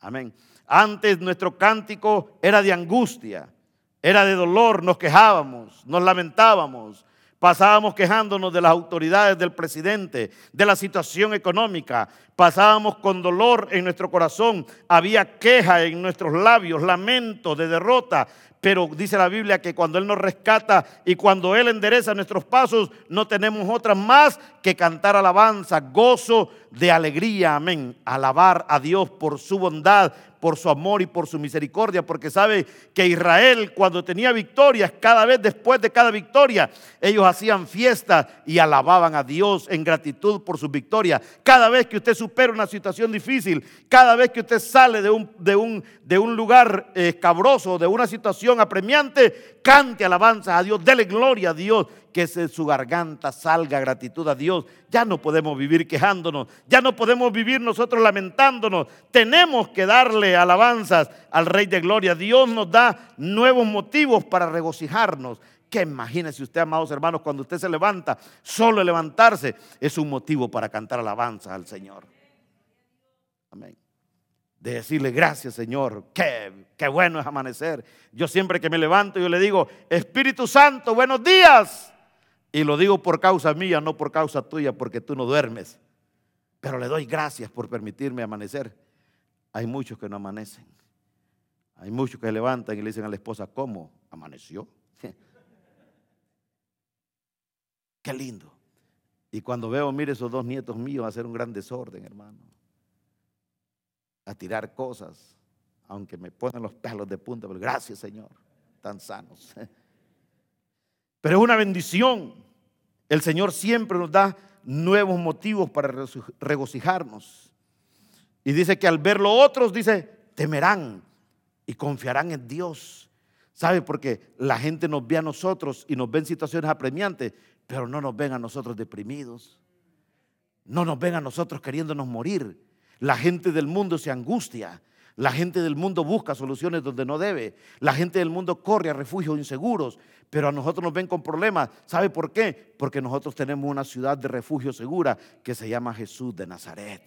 Amén. Antes nuestro cántico era de angustia, era de dolor, nos quejábamos, nos lamentábamos, Pasábamos quejándonos de las autoridades, del presidente, de la situación económica. Pasábamos con dolor en nuestro corazón. Había queja en nuestros labios, lamento de derrota. Pero dice la Biblia que cuando Él nos rescata y cuando Él endereza nuestros pasos, no tenemos otra más que cantar alabanza, gozo de alegría. Amén. Alabar a Dios por su bondad, por su amor y por su misericordia, porque sabe que Israel cuando tenía victorias, cada vez después de cada victoria, ellos hacían fiestas y alababan a Dios en gratitud por su victoria. Cada vez que usted supera una situación difícil, cada vez que usted sale de un, de un, de un lugar escabroso, de una situación apremiante, cante alabanza a Dios, dele gloria a Dios que de su garganta salga gratitud a Dios. Ya no podemos vivir quejándonos, ya no podemos vivir nosotros lamentándonos. Tenemos que darle alabanzas al Rey de Gloria. Dios nos da nuevos motivos para regocijarnos. Que imagínese usted, amados hermanos, cuando usted se levanta, solo levantarse es un motivo para cantar alabanza al Señor. Amén de decirle gracias Señor, qué, qué, bueno es amanecer. Yo siempre que me levanto yo le digo, Espíritu Santo, buenos días. Y lo digo por causa mía, no por causa tuya, porque tú no duermes. Pero le doy gracias por permitirme amanecer. Hay muchos que no amanecen. Hay muchos que levantan y le dicen a la esposa, ¿cómo? ¿Amaneció? Qué lindo. Y cuando veo, mire, esos dos nietos míos hacer un gran desorden, hermano. A tirar cosas, aunque me ponen los pelos de punta, pero gracias, Señor, tan sanos. Pero es una bendición. El Señor siempre nos da nuevos motivos para regocijarnos. Y dice que al verlo otros, dice, temerán y confiarán en Dios. ¿Sabe? Porque la gente nos ve a nosotros y nos ve en situaciones apremiantes, pero no nos ven a nosotros deprimidos. No nos ven a nosotros queriéndonos morir. La gente del mundo se angustia. La gente del mundo busca soluciones donde no debe. La gente del mundo corre a refugios inseguros, pero a nosotros nos ven con problemas. ¿Sabe por qué? Porque nosotros tenemos una ciudad de refugio segura que se llama Jesús de Nazaret.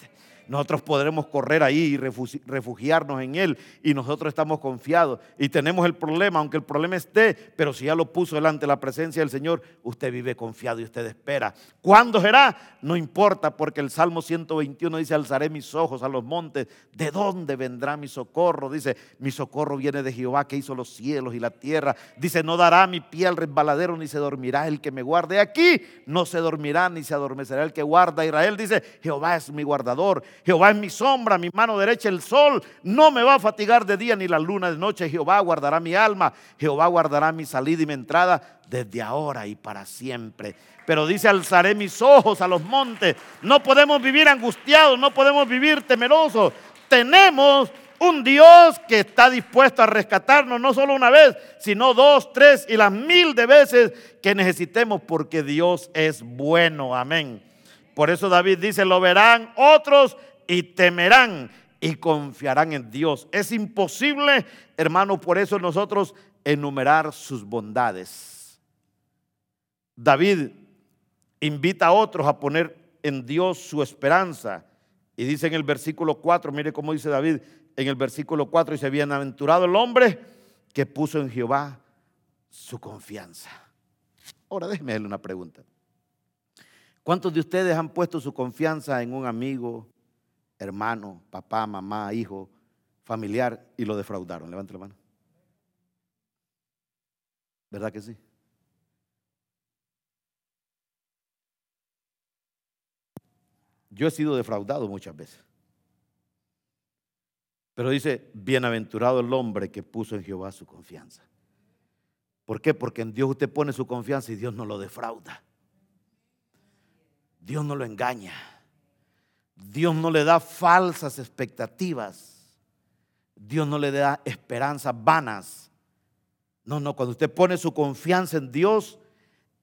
Nosotros podremos correr ahí y refugiarnos en Él y nosotros estamos confiados y tenemos el problema, aunque el problema esté, pero si ya lo puso delante de la presencia del Señor, usted vive confiado y usted espera. ¿Cuándo será? No importa, porque el Salmo 121 dice, alzaré mis ojos a los montes, ¿de dónde vendrá mi socorro? Dice, mi socorro viene de Jehová que hizo los cielos y la tierra. Dice, no dará mi pie al resbaladero ni se dormirá el que me guarde aquí, no se dormirá ni se adormecerá el que guarda a Israel. Dice, Jehová es mi guardador Jehová es mi sombra, mi mano derecha el sol. No me va a fatigar de día ni la luna de noche. Jehová guardará mi alma. Jehová guardará mi salida y mi entrada desde ahora y para siempre. Pero dice, alzaré mis ojos a los montes. No podemos vivir angustiados, no podemos vivir temerosos. Tenemos un Dios que está dispuesto a rescatarnos no solo una vez, sino dos, tres y las mil de veces que necesitemos porque Dios es bueno. Amén. Por eso David dice, lo verán otros y temerán y confiarán en Dios. Es imposible, hermano, por eso nosotros enumerar sus bondades. David invita a otros a poner en Dios su esperanza. Y dice en el versículo 4, mire cómo dice David en el versículo 4, dice, bienaventurado el hombre que puso en Jehová su confianza. Ahora déjeme hacerle una pregunta. ¿Cuántos de ustedes han puesto su confianza en un amigo, hermano, papá, mamá, hijo, familiar y lo defraudaron? Levante la mano. ¿Verdad que sí? Yo he sido defraudado muchas veces. Pero dice, bienaventurado el hombre que puso en Jehová su confianza. ¿Por qué? Porque en Dios usted pone su confianza y Dios no lo defrauda. Dios no lo engaña. Dios no le da falsas expectativas. Dios no le da esperanzas vanas. No, no, cuando usted pone su confianza en Dios,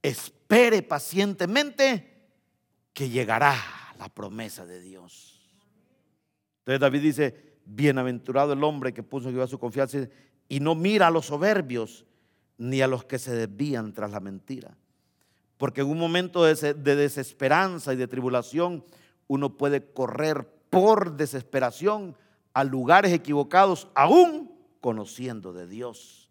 espere pacientemente que llegará la promesa de Dios. Entonces David dice, bienaventurado el hombre que puso su confianza y no mira a los soberbios ni a los que se desvían tras la mentira. Porque en un momento de desesperanza y de tribulación uno puede correr por desesperación a lugares equivocados, aún conociendo de Dios.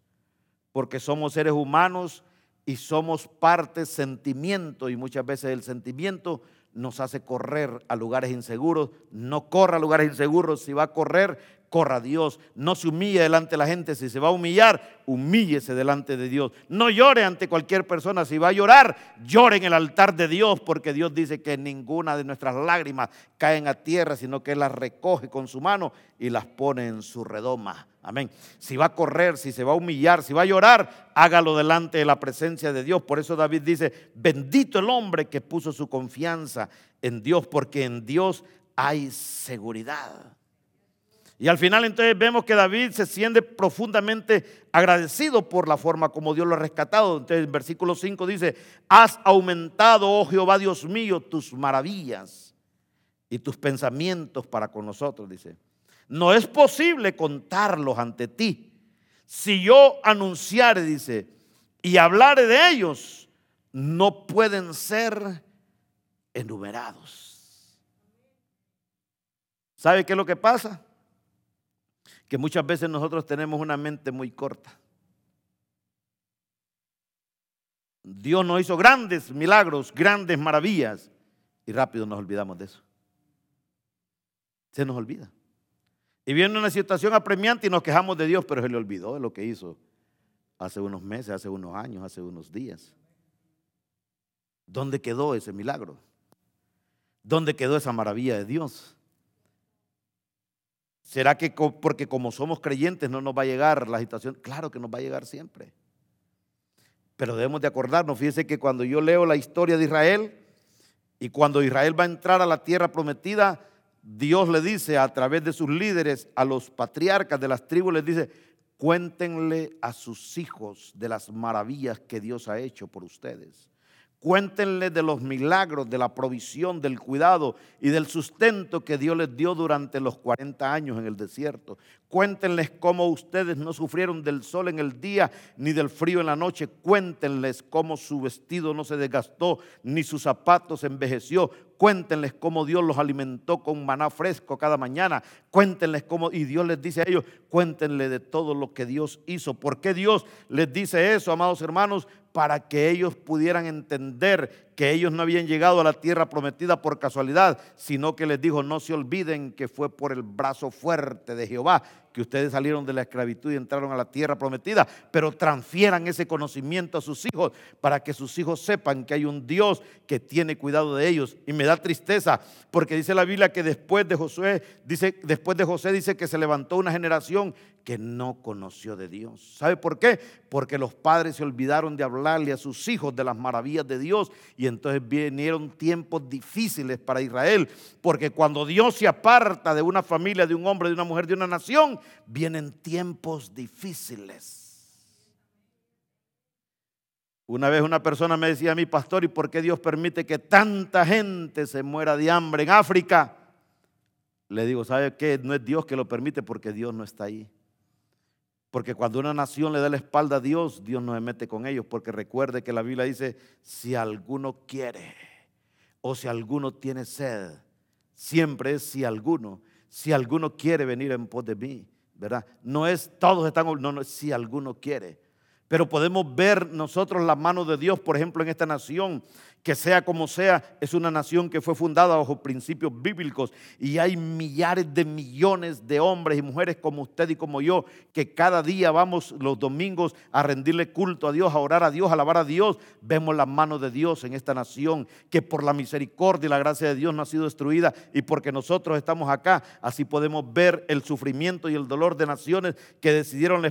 Porque somos seres humanos y somos parte sentimiento y muchas veces el sentimiento nos hace correr a lugares inseguros. No corra a lugares inseguros. Si va a correr, corra a Dios. No se humille delante de la gente. Si se va a humillar, humíllese delante de Dios. No llore ante cualquier persona. Si va a llorar, llore en el altar de Dios, porque Dios dice que ninguna de nuestras lágrimas caen a tierra, sino que las recoge con su mano y las pone en su redoma. Amén. Si va a correr, si se va a humillar, si va a llorar, hágalo delante de la presencia de Dios. Por eso David dice, bendito el hombre que puso su confianza en Dios, porque en Dios hay seguridad. Y al final entonces vemos que David se siente profundamente agradecido por la forma como Dios lo ha rescatado. Entonces en versículo 5 dice, has aumentado, oh Jehová Dios mío, tus maravillas y tus pensamientos para con nosotros, dice. No es posible contarlos ante ti. Si yo anunciare, dice, y hablare de ellos, no pueden ser enumerados. ¿Sabe qué es lo que pasa? Que muchas veces nosotros tenemos una mente muy corta. Dios nos hizo grandes milagros, grandes maravillas, y rápido nos olvidamos de eso. Se nos olvida. Y viene una situación apremiante y nos quejamos de Dios, pero se le olvidó de lo que hizo hace unos meses, hace unos años, hace unos días. ¿Dónde quedó ese milagro? ¿Dónde quedó esa maravilla de Dios? ¿Será que porque como somos creyentes no nos va a llegar la situación? Claro que nos va a llegar siempre. Pero debemos de acordarnos, fíjense que cuando yo leo la historia de Israel y cuando Israel va a entrar a la tierra prometida, Dios le dice a través de sus líderes, a los patriarcas de las tribus, les dice, cuéntenle a sus hijos de las maravillas que Dios ha hecho por ustedes. Cuéntenle de los milagros, de la provisión, del cuidado y del sustento que Dios les dio durante los 40 años en el desierto. Cuéntenles cómo ustedes no sufrieron del sol en el día ni del frío en la noche. Cuéntenles cómo su vestido no se desgastó ni sus zapatos envejeció. Cuéntenles cómo Dios los alimentó con maná fresco cada mañana. Cuéntenles cómo, y Dios les dice a ellos, cuéntenle de todo lo que Dios hizo. ¿Por qué Dios les dice eso, amados hermanos? Para que ellos pudieran entender que ellos no habían llegado a la tierra prometida por casualidad, sino que les dijo, no se olviden que fue por el brazo fuerte de Jehová que ustedes salieron de la esclavitud y entraron a la tierra prometida, pero transfieran ese conocimiento a sus hijos para que sus hijos sepan que hay un Dios que tiene cuidado de ellos. Y me da tristeza porque dice la Biblia que después de Josué, dice, después de José dice que se levantó una generación que no conoció de Dios. ¿Sabe por qué? Porque los padres se olvidaron de hablarle a sus hijos de las maravillas de Dios y entonces vinieron tiempos difíciles para Israel, porque cuando Dios se aparta de una familia, de un hombre, de una mujer, de una nación, vienen tiempos difíciles. Una vez una persona me decía a mi pastor, ¿y por qué Dios permite que tanta gente se muera de hambre en África? Le digo, ¿sabe qué? No es Dios que lo permite porque Dios no está ahí. Porque cuando una nación le da la espalda a Dios, Dios no se mete con ellos. Porque recuerde que la Biblia dice, si alguno quiere o si alguno tiene sed, siempre es si alguno, si alguno quiere venir en pos de mí, ¿verdad? No es todos están, no, no, si alguno quiere. Pero podemos ver nosotros la mano de Dios, por ejemplo, en esta nación que sea como sea, es una nación que fue fundada bajo principios bíblicos y hay millares de millones de hombres y mujeres como usted y como yo que cada día vamos los domingos a rendirle culto a Dios, a orar a Dios, a alabar a Dios. Vemos la mano de Dios en esta nación que por la misericordia y la gracia de Dios no ha sido destruida y porque nosotros estamos acá, así podemos ver el sufrimiento y el dolor de naciones que decidieron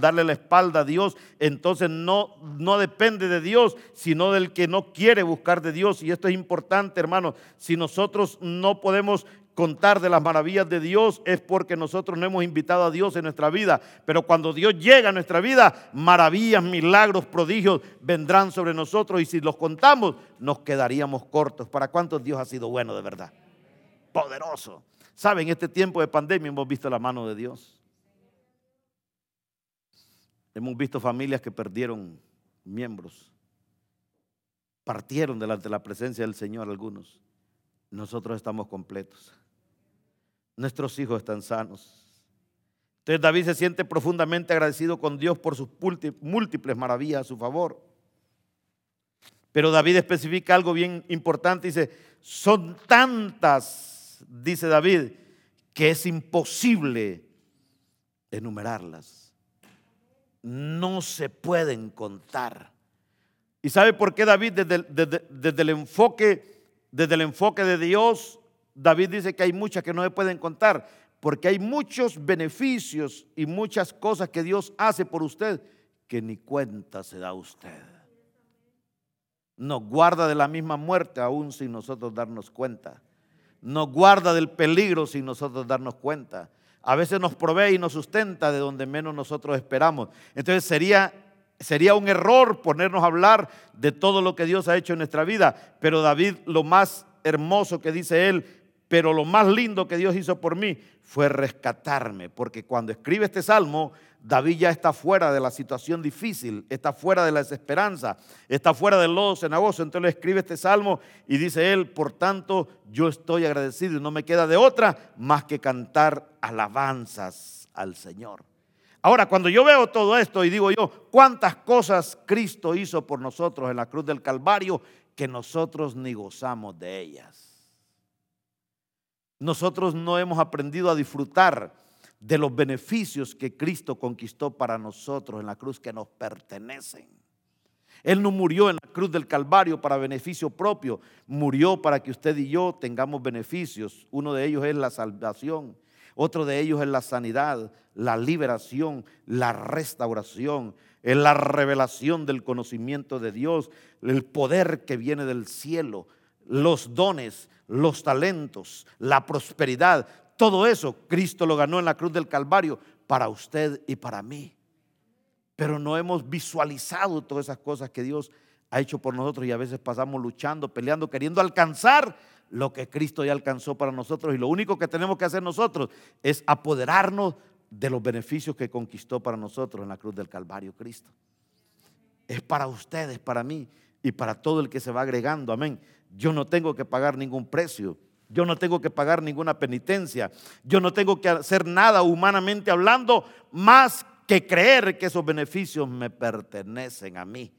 darle la espalda a Dios. Entonces no, no depende de Dios, sino del que no quiere buscar de Dios. Y esto es importante, hermano. Si nosotros no podemos contar de las maravillas de Dios es porque nosotros no hemos invitado a Dios en nuestra vida. Pero cuando Dios llega a nuestra vida, maravillas, milagros, prodigios vendrán sobre nosotros y si los contamos nos quedaríamos cortos. ¿Para cuántos Dios ha sido bueno de verdad? Poderoso. ¿Saben? En este tiempo de pandemia hemos visto la mano de Dios. Hemos visto familias que perdieron miembros partieron delante de la presencia del Señor algunos. Nosotros estamos completos. Nuestros hijos están sanos. Entonces David se siente profundamente agradecido con Dios por sus múltiples maravillas a su favor. Pero David especifica algo bien importante. Dice, son tantas, dice David, que es imposible enumerarlas. No se pueden contar. ¿Y sabe por qué David desde, el enfoque, desde el enfoque de Dios, David dice que hay muchas que no se pueden contar? Porque hay muchos beneficios y muchas cosas que Dios hace por usted que ni cuenta se da usted. Nos guarda de la misma muerte aún sin nosotros darnos cuenta. Nos guarda del peligro sin nosotros darnos cuenta. A veces nos provee y nos sustenta de donde menos nosotros esperamos. Entonces sería Sería un error ponernos a hablar de todo lo que Dios ha hecho en nuestra vida, pero David lo más hermoso que dice él, pero lo más lindo que Dios hizo por mí fue rescatarme, porque cuando escribe este salmo, David ya está fuera de la situación difícil, está fuera de la desesperanza, está fuera del lodo cenagoso. Entonces escribe este salmo y dice él, por tanto, yo estoy agradecido y no me queda de otra más que cantar alabanzas al Señor. Ahora, cuando yo veo todo esto y digo yo, cuántas cosas Cristo hizo por nosotros en la cruz del Calvario que nosotros ni gozamos de ellas. Nosotros no hemos aprendido a disfrutar de los beneficios que Cristo conquistó para nosotros en la cruz que nos pertenecen. Él no murió en la cruz del Calvario para beneficio propio, murió para que usted y yo tengamos beneficios. Uno de ellos es la salvación otro de ellos es la sanidad, la liberación, la restauración, es la revelación del conocimiento de Dios, el poder que viene del cielo, los dones, los talentos, la prosperidad. Todo eso Cristo lo ganó en la cruz del Calvario para usted y para mí. Pero no hemos visualizado todas esas cosas que Dios ha hecho por nosotros y a veces pasamos luchando, peleando, queriendo alcanzar lo que Cristo ya alcanzó para nosotros y lo único que tenemos que hacer nosotros es apoderarnos de los beneficios que conquistó para nosotros en la cruz del Calvario Cristo. Es para ustedes, para mí y para todo el que se va agregando. Amén. Yo no tengo que pagar ningún precio. Yo no tengo que pagar ninguna penitencia. Yo no tengo que hacer nada humanamente hablando más que creer que esos beneficios me pertenecen a mí.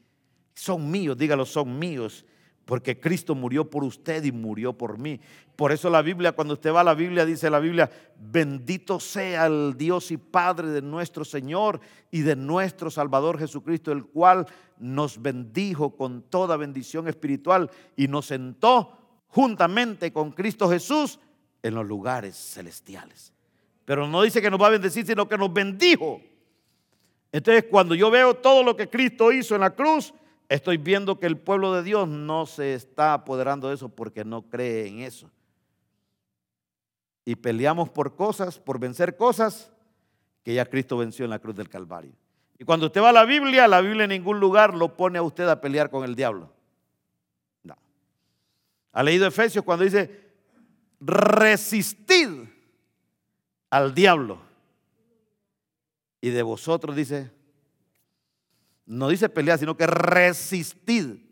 Son míos, dígalo, son míos porque Cristo murió por usted y murió por mí. Por eso la Biblia, cuando usted va a la Biblia, dice la Biblia, bendito sea el Dios y Padre de nuestro Señor y de nuestro Salvador Jesucristo, el cual nos bendijo con toda bendición espiritual y nos sentó juntamente con Cristo Jesús en los lugares celestiales. Pero no dice que nos va a bendecir, sino que nos bendijo. Entonces, cuando yo veo todo lo que Cristo hizo en la cruz, Estoy viendo que el pueblo de Dios no se está apoderando de eso porque no cree en eso. Y peleamos por cosas, por vencer cosas que ya Cristo venció en la cruz del Calvario. Y cuando usted va a la Biblia, la Biblia en ningún lugar lo pone a usted a pelear con el diablo. No. Ha leído Efesios cuando dice, resistid al diablo Y de vosotros dice, no dice pelear, sino que resistir.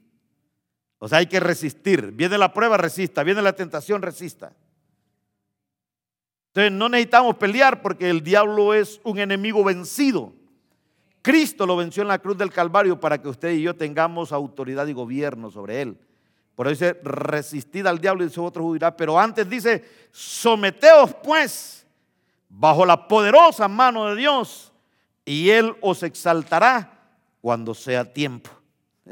O sea, hay que resistir. Viene la prueba, resista. Viene la tentación, resista. Entonces no necesitamos pelear porque el diablo es un enemigo vencido. Cristo lo venció en la cruz del Calvario para que usted y yo tengamos autoridad y gobierno sobre él. Por eso dice, resistid al diablo y su otro huirá. Pero antes dice, someteos pues bajo la poderosa mano de Dios y él os exaltará cuando sea tiempo.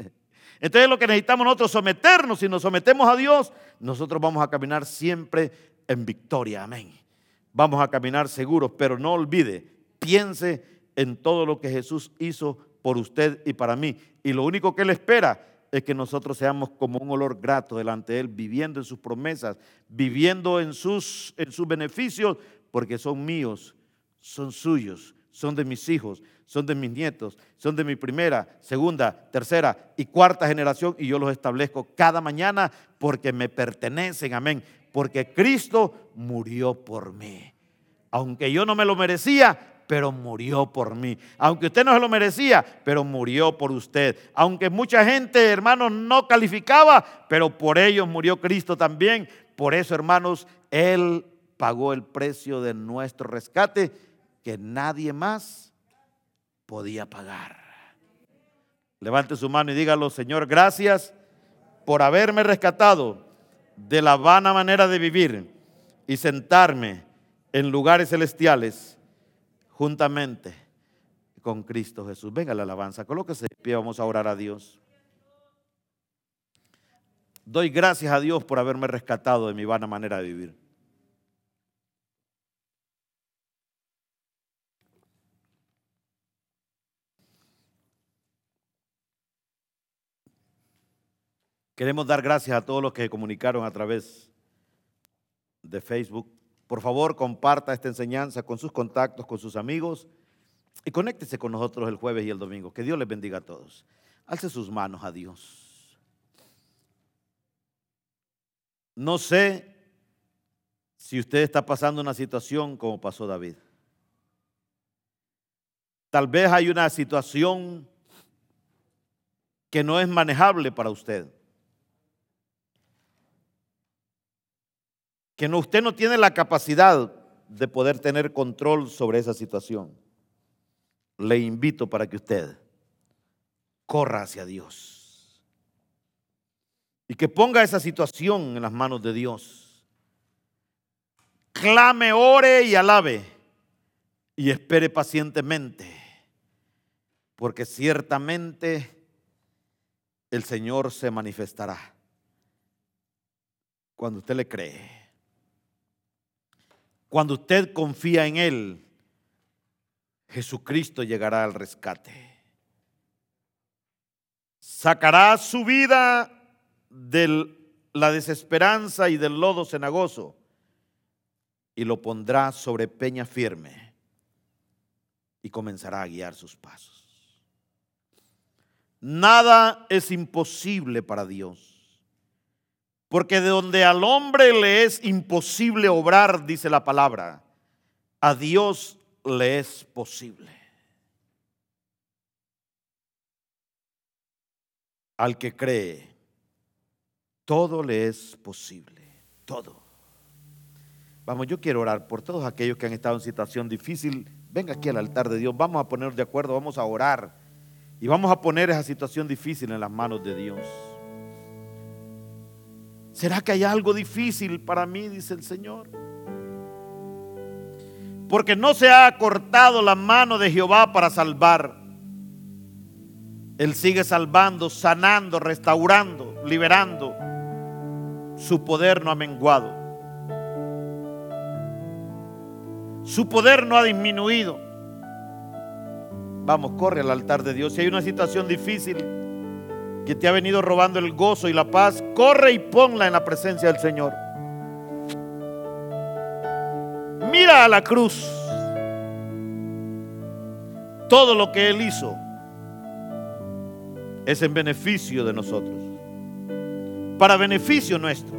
Entonces lo que necesitamos nosotros someternos, si nos sometemos a Dios, nosotros vamos a caminar siempre en victoria. Amén. Vamos a caminar seguros, pero no olvide, piense en todo lo que Jesús hizo por usted y para mí. Y lo único que Él espera es que nosotros seamos como un olor grato delante de Él, viviendo en sus promesas, viviendo en sus, en sus beneficios, porque son míos, son suyos, son de mis hijos, son de mis nietos, son de mi primera, segunda, tercera y cuarta generación y yo los establezco cada mañana porque me pertenecen, amén, porque Cristo murió por mí. Aunque yo no me lo merecía, pero murió por mí. Aunque usted no se lo merecía, pero murió por usted. Aunque mucha gente, hermanos, no calificaba, pero por ellos murió Cristo también. Por eso, hermanos, Él pagó el precio de nuestro rescate que nadie más podía pagar. Levante su mano y dígalo, Señor, gracias por haberme rescatado de la vana manera de vivir y sentarme en lugares celestiales juntamente con Cristo Jesús. Venga la alabanza, colóquese de pie, vamos a orar a Dios. Doy gracias a Dios por haberme rescatado de mi vana manera de vivir. Queremos dar gracias a todos los que comunicaron a través de Facebook por favor, comparta esta enseñanza con sus contactos, con sus amigos y conéctese con nosotros el jueves y el domingo. Que Dios les bendiga a todos. Alce sus manos a Dios. No sé si usted está pasando una situación como pasó David. Tal vez hay una situación que no es manejable para usted. Que no, usted no tiene la capacidad de poder tener control sobre esa situación, le invito para que usted corra hacia Dios y que ponga esa situación en las manos de Dios. Clame, ore y alabe y espere pacientemente, porque ciertamente el Señor se manifestará cuando usted le cree. Cuando usted confía en Él, Jesucristo llegará al rescate. Sacará su vida de la desesperanza y del lodo cenagoso y lo pondrá sobre peña firme y comenzará a guiar sus pasos. Nada es imposible para Dios. Porque de donde al hombre le es imposible obrar, dice la palabra, a Dios le es posible. Al que cree, todo le es posible, todo. Vamos, yo quiero orar por todos aquellos que han estado en situación difícil. Venga aquí al altar de Dios, vamos a ponernos de acuerdo, vamos a orar y vamos a poner esa situación difícil en las manos de Dios. ¿Será que hay algo difícil para mí? Dice el Señor. Porque no se ha cortado la mano de Jehová para salvar. Él sigue salvando, sanando, restaurando, liberando. Su poder no ha menguado. Su poder no ha disminuido. Vamos, corre al altar de Dios. Si hay una situación difícil, que te ha venido robando el gozo y la paz, corre y ponla en la presencia del Señor. Mira a la cruz. Todo lo que Él hizo es en beneficio de nosotros. Para beneficio nuestro.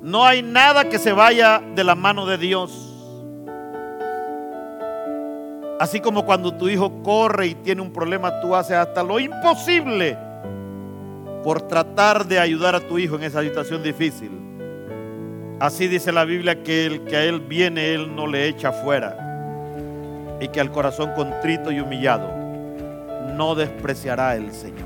No hay nada que se vaya de la mano de Dios. Así como cuando tu hijo corre y tiene un problema, tú haces hasta lo imposible por tratar de ayudar a tu hijo en esa situación difícil. Así dice la Biblia que el que a él viene, él no le echa fuera. Y que al corazón contrito y humillado no despreciará el Señor.